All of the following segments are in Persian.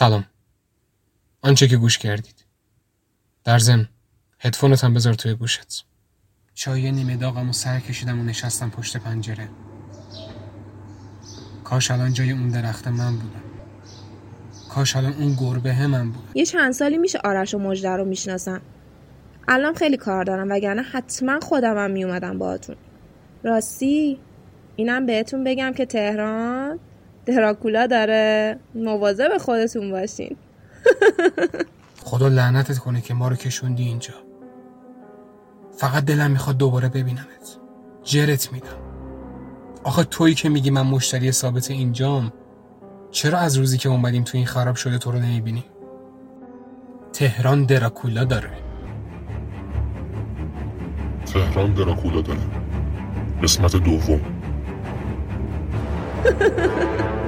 سلام. آنچه که گوش کردید. در ضمن هدفونت هم بذار توی گوشت. چای نیمه داغم و سر کشیدم و نشستم پشت پنجره. کاش الان جای اون درخت من بودم کاش الان اون گربه من بود یه چند سالی میشه آرش و مجده رو می‌شناسم. الان خیلی کار دارم وگرنه حتما خودمم میومدم باهاتون. راستی اینم بهتون بگم که تهران؟ دراکولا داره مواظب خودتون باشین. خدا لعنتت کنه که ما رو کشوندی اینجا. فقط دلم می‌خواد دوباره ببینمت. جرت میدم. آخه تویی که میگی من مشتری ثابت اینجام چرا از روزی که اومدیم تو این خراب شده تو رو نمی‌بینیم تهران دراکولا داره. تهران دراکولا داره. قسمت دوم.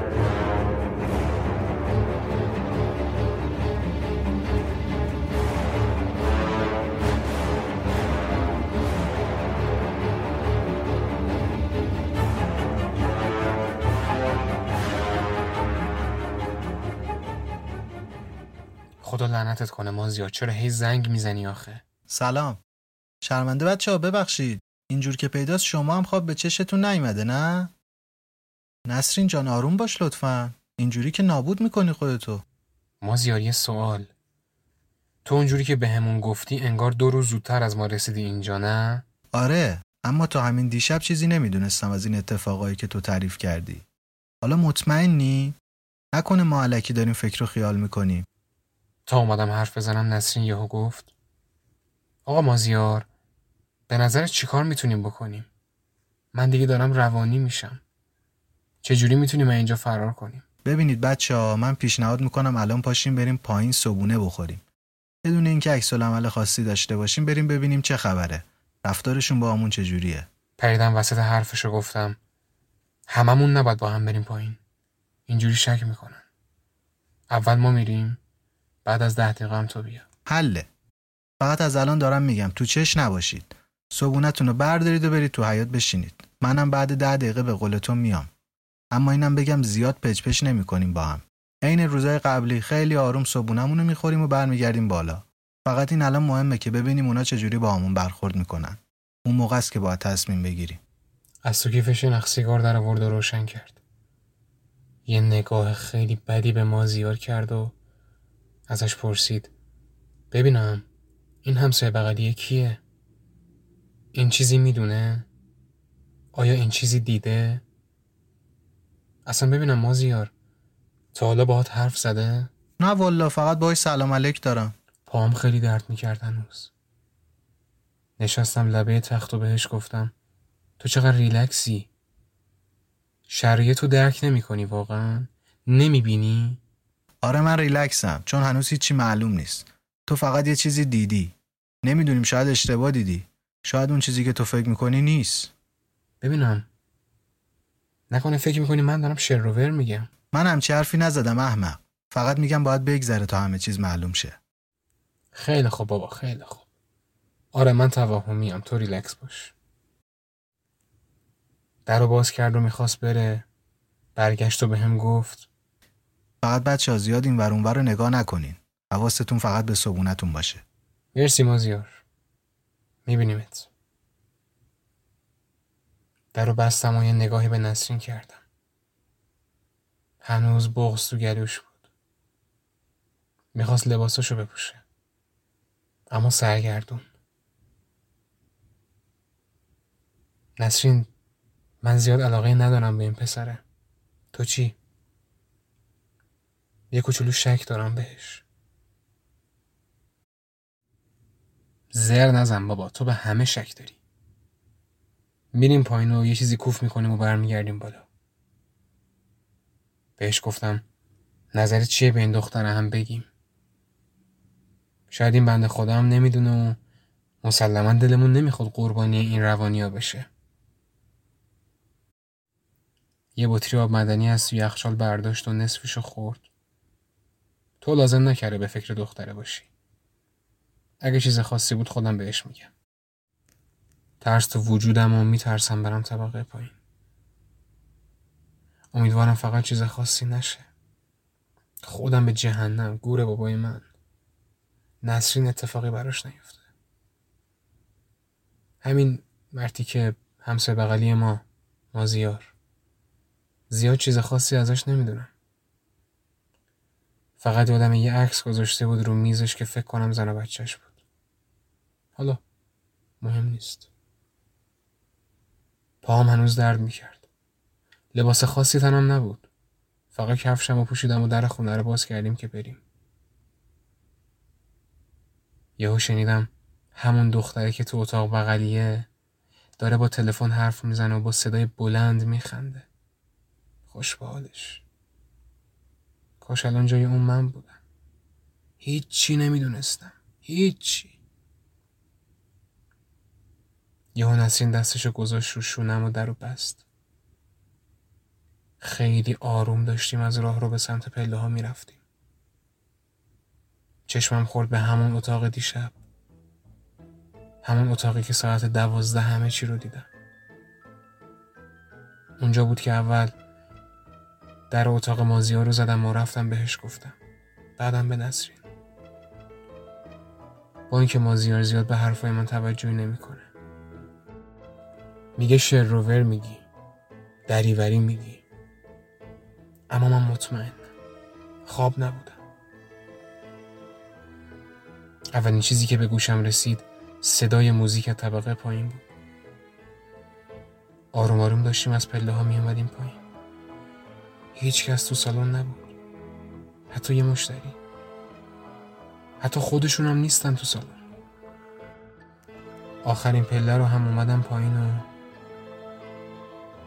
خدا لعنتت کنه مازیار. چرا هی زنگ می‌زنی آخه؟ سلام. شرمنده بچه ها ببخشید. اینجور که پیداست شما هم خواب به چشتون نیومده نه؟ نسرین جان آروم باش لطفا. اینجوری که نابود می‌کنی خودتو. مازیار یه سوال. تو اونجوری که بهمون گفتی انگار دو روز زودتر از ما رسیدی اینجا نه؟ آره اما تا همین دیشب چیزی نمی‌دونستم از این اتفاقایی که تو تعریف کردی. حالا مطمئنی؟ نکنه ما علکی داریم فکر و خیال می‌کنیم. تا اومدم حرف بزنم نسرین یهو گفت آقا مازیار به نظر چیکار می‌تونیم بکنیم؟ من دیگه دارم روانی میشم. چجوری می‌تونیم اینجا فرار کنیم؟ ببینید بچه ها من پیشنهاد می‌کنم الان پاشیم بریم پایین صبونه بخوریم. بدون اینکه عکس عمل خاصی داشته باشیم بریم ببینیم چه خبره. رفتارشون با همون چجوریه؟ پریدم وسط حرفشو گفتم هممون نباید با هم بریم پایین. اینجوری شک می‌کنن اول ما میریم بعد از ده دقیقه هم تو بیا. حله. فقط از الان دارم میگم تو چش نباشید. صبونتون رو بردارید و برید تو حیات بشینید. منم بعد ده دقیقه به قول تو میام. اما اینم بگم زیاد پچ پچ نمی کنیم با هم. عین روزای قبلی خیلی آروم صبونمون رو می‌خوریم و برمیگردیم بالا. فقط این الان مهمه که ببینیم اونا چجوری با همون برخورد می‌کنن. اون موقع است که باید تصمیم بگیریم. از تو کیفش نخ سیگار در آورد و روشن کرد. یه نگاه خیلی بدی به ما زیار کرد و ازش پرسید. ببینم این همسایه بغلیه کیه؟ این چیزی می‌دونه؟ آیا این چیزی دیده؟ اصلا ببینم مازیار تا حالا باهات حرف زده؟ نه والا فقط باهاش سلام علیک دارم. پاهم خیلی درد می‌کرد هنوز. نشستم لبه تخت و بهش گفتم تو چقدر ریلکسی؟ شرایط تو درک نمی کنی واقعا؟ نمی‌بینی؟ آره من ریلکسم چون هنوز هیچی معلوم نیست. تو فقط یه چیزی دیدی. نمی‌دونیم شاید اشتباه دیدی. شاید اون چیزی که تو فکر می‌کنی نیست. ببینم. نکنه فکر می‌کنی من دارم شروور میگم. من همچی حرفی نزدم احمق. فقط میگم باید بگذره تا همه چیز معلوم شه. خیلی خوب بابا خیلی خوب. آره من توهمیم تو ریلکس باش. در رو باز کرد و می‌خواست بره. برگشت و به هم گفت فقط بچه ها زیاد این ور رو نگاه نکنین. حواستون فقط به صبونتون باشه. مرسی مازیار. میبینیمت. در رو بستم و یه نگاهی به نسرین کردم. هنوز بغز تو گلوش بود. می‌خواست لباساشو بپوشه. اما سرگردون. نسرین من زیاد علاقه ندارم به این پسره. تو چی؟ یه کوچولو شک دارم بهش. زر نزن بابا تو به همه شک داری. میریم پایین و یه چیزی کوف می‌کنیم و برمیگردیم بالا. بهش گفتم نظرت چیه به این دختره هم بگیم؟ شاید این بنده خدا هم نمی‌دونه و مسلما دلمون نمی‌خواد قربانی این روانیا بشه. یه بطری آب مدنی از تو یخچال برداشت و نصفشو خورد. تو لازم نکرده به فکر دختره باشی. اگه چیز خاصی بود خودم بهش میگم. ترس تو وجودم و میترسم برم طبقه پایین. امیدوارم فقط چیز خاصی نشه. خودم به جهنم گور بابای من. نسرین اتفاقی براش نیفته. همین مرتی که همسایه بغلی ما مازیار. زیاد چیز خاصی ازش نمی‌دونم. فقط یادم یه عکس گذاشته بود رو میزش که فکر کنم زن و بچهش بود. حالا مهم نیست. پاهم هنوز درد می‌کرد. لباس خاصی تنم نبود. فقط کفشم و پوشیدم و در خونه رو باز کردیم که بریم. یهو شنیدم همون دختره که تو اتاق بغلیه داره با تلفن حرف می‌زنه و با صدای بلند میخنده. خوش به حالش کاش الان جای اون من بودم. هیچی نمی‌دونستم. هیچی. یهو نسرین دستشو گذاشت رو شونم و در و بست. خیلی آروم داشتیم از راه رو به سمت پله ها می‌رفتیم. چشمم خورد به همون اتاق دیشب. همون اتاقی که ساعت دوازده همه چی رو دیدم. اونجا بود که اول در اتاق مازیا رو زدم و رفتم بهش گفتم. بعدم به نسرین با اینکه مازیار زیاد به حرفای من توجهی نمی‌کنه. میگه شروور میگی. دریوری میگی. اما من مطمئن خواب نبودم. اولین چیزی که به گوشم رسید صدای موزیک طبقه پایین بود. آروم آروم داشتیم از پله ها می اومدیم پایین. هیچ کس تو سالن نبود. حتی یه مشتری. حتی خودشون هم نیستن تو سالن. آخرین پله رو هم اومدم پایین و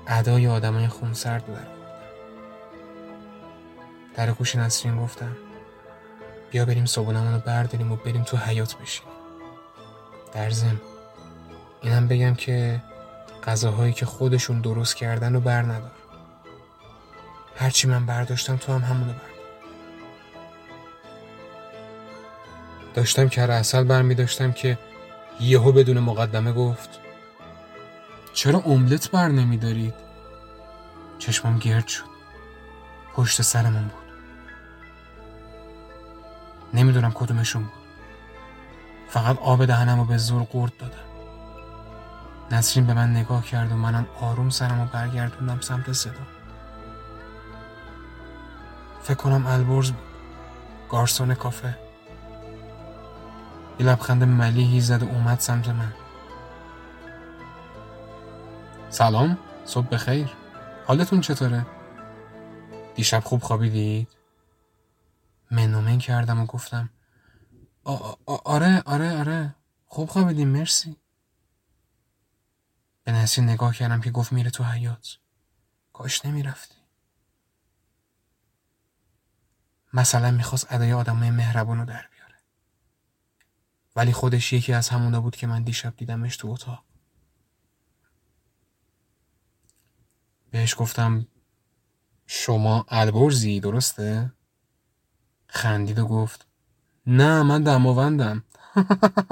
ادای آدمای خونسرد رو در در گوش نسرین گفتم بیا بریم صبحونمون رو برداریم و بریم تو حیات بشینیم. در زم اینم بگم که غذاهایی که خودشون درست کردن رو بر ندار هرچی من برداشتم تو هم همونو بردار داشتم کره اصل برمی داشتم که یهو بدون مقدمه گفت چرا املت بر نمی دارید؟ چشمم گرد شد. پشت سرمون بود. نمی‌دونم کدومشون بود. فقط آب دهنم رو به زور قورت دادم. نسرین به من نگاه کرد و منم آروم سرم رو برگردوندم سمت صدا. فکر کنم البرز بود گارسون کافه. یه لبخند ملیحی زد و اومد سمت من. سلام صبح بخیر. حالتون چطوره؟ دیشب خوب خوابیدید؟ منومن کردم و گفتم آره آره آره خوب خوابیدیم مرسی. به نسرین نگاه کردم که گفت میره تو حیات کاش نمی‌رفتی. مثلا می‌خواست ادای آدمای مهربون رو در بیاره. ولی خودش یکی از همونا بود که من دیشب دیدمش تو اتاق. بهش گفتم شما البرزی درسته؟ خندید و گفت نه من دماوندم.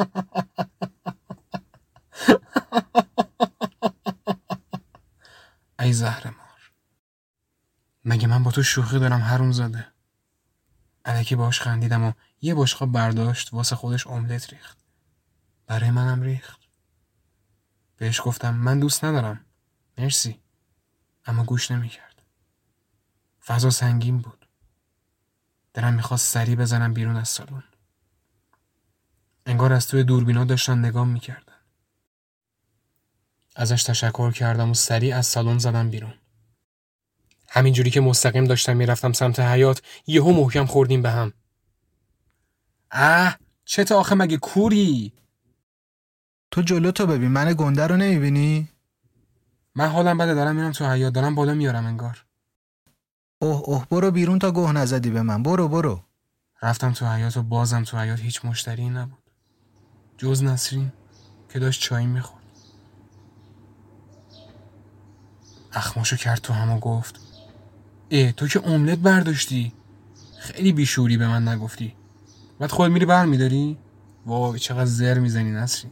ای زهر مار مگه من با تو شوخی دارم؟ هرون زاده. علکی باش خندیدم و یه بشقاب برداشت واسه خودش املت ریخت. برای منم ریخت. بهش گفتم من دوست ندارم. مرسی. اما گوش نمی‌کرد. فضا سنگین بود. درم می‌خواست سری بزنم بیرون از سالن. انگار از توی دوربینا داشتن نگام می‌کردن. ازش تشکر کردم و سریع از سالن زدم بیرون. همینجوری که مستقیم داشتم می‌رفتم سمت حیات یهو محکم خوردیم به هم. اه چه تا آخه مگه کوری؟ تو جلو تو ببین من گنده رو نمی‌بینی؟ من حالم بده دارم میرم تو حیات دارم بالا میارم انگار. اوه اوه برو بیرون تا گوه نزدی به من. برو برو. رفتم تو حیات و بازم تو حیات هیچ مشتری نبود. جز نسرین که داشت چای می‌خورد. اخماشو کرد تو هم و گفت اه تو که املت برداشتی. خیلی بیشوری به من نگفتی. بعد خود میری بر میداری؟ وای چقدر زر می‌زنی نسرین.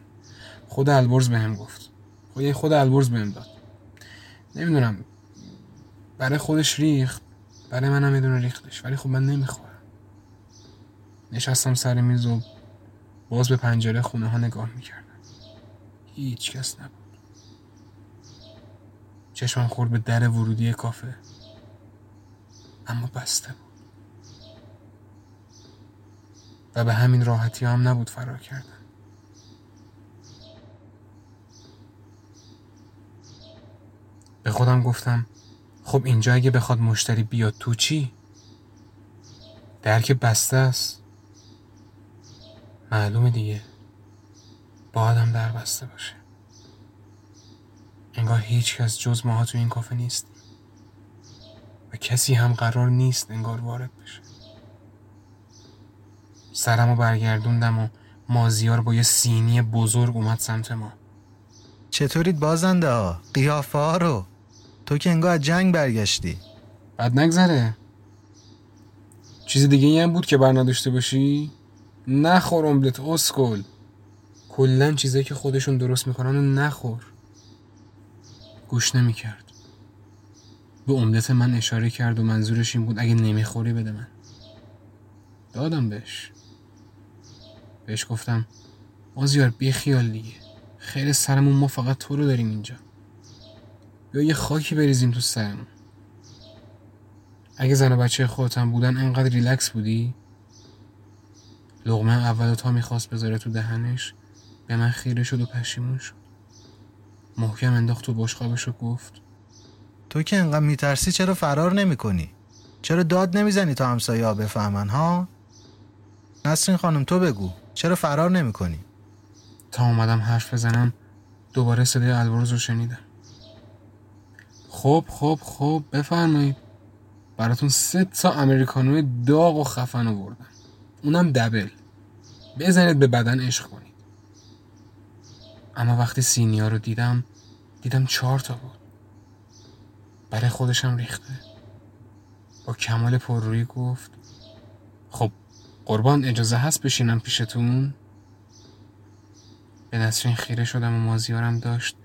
خود البرز بهم گفت. خود خود البرز بهم داد. نمی‌دونم. برای خودش ریخت برای منم یه ریختش ولی خب من نمی‌خورم. نشستم سر میز و باز به پنجره خونه ها نگاه می‌کردم. هیچ کس نبود. چشمم خورد به در ورودی کافه. اما بسته بود. و به همین راحتی هم نبود فرار کردن. به خودم گفتم خب اینجا اگه بخواد مشتری بیاد تو چی؟ در که بسته است. معلومه دیگه. باید هم در بسته باشه. انگار هیچ کس جز ماها تو این کافه نیست کسی هم قرار نیست انگار وارد بشه. سرمو برگردوندم و مازیار با یه سینی بزرگ اومد سمت ما. چطورید بازنده ها؟ قیافه ها رو؟ تو که انگار از جنگ برگشتی. بعد نگذره. چیز دیگه هم بود که بر نداشته باشی؟ نخور املت اسکل. کلا چیزایی که خودشون درست می‌کنن و نخور. گوش نمی‌کرد. به املت من اشاره کرد و منظورش این بود اگه نمی‌خوری بده من. دادم بهش. بهش گفتم مازیار بی خیال دیگه. خیر سرمون ما فقط تو رو داریم اینجا. یا یه خاکی بریزیم تو سرمون. اگه زن و بچه خودتم بودن انقدر ریلکس بودی؟ لغمه اول تا می‌خواست بذاره تو دهنش به من خیره شد و پشیمون شد. محکم انداخت تو بشقابش و گفت تو که انقدر میترسی چرا فرار نمی کنی؟ چرا داد نمی‌زنی تا همسایه ها بفهمن ها؟ نسرین خانم تو بگو چرا فرار نمی کنی؟ تا اومدم حرف بزنم دوباره صدای البرز رو شنیدم خب خب خب بفرمایید براتون سه تا امریکانوی داغ و خفن آوردم اونم دبل بزنید به بدن عشق کنید اما وقتی سینیا رو دیدم دیدم چهار تا بود برای خودشم ریخته. با کمال پررویی گفت خب قربان اجازه هست بشینم پیشتون؟ به نسرین خیره شدم و مازیارم داشت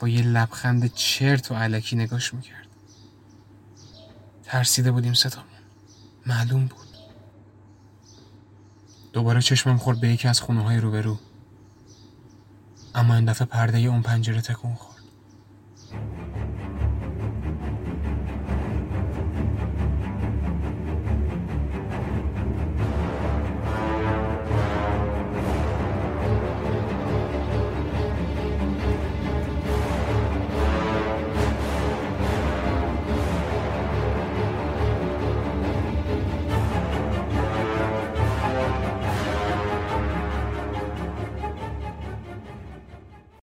با یه لبخند چرت و علکی نگاش می‌کرد. ترسیده بودیم ستامون. معلوم بود. دوباره چشمم خورد به یکی از خونه های روبرو. اما این دفعه پرده اون پنجره تکون خورد.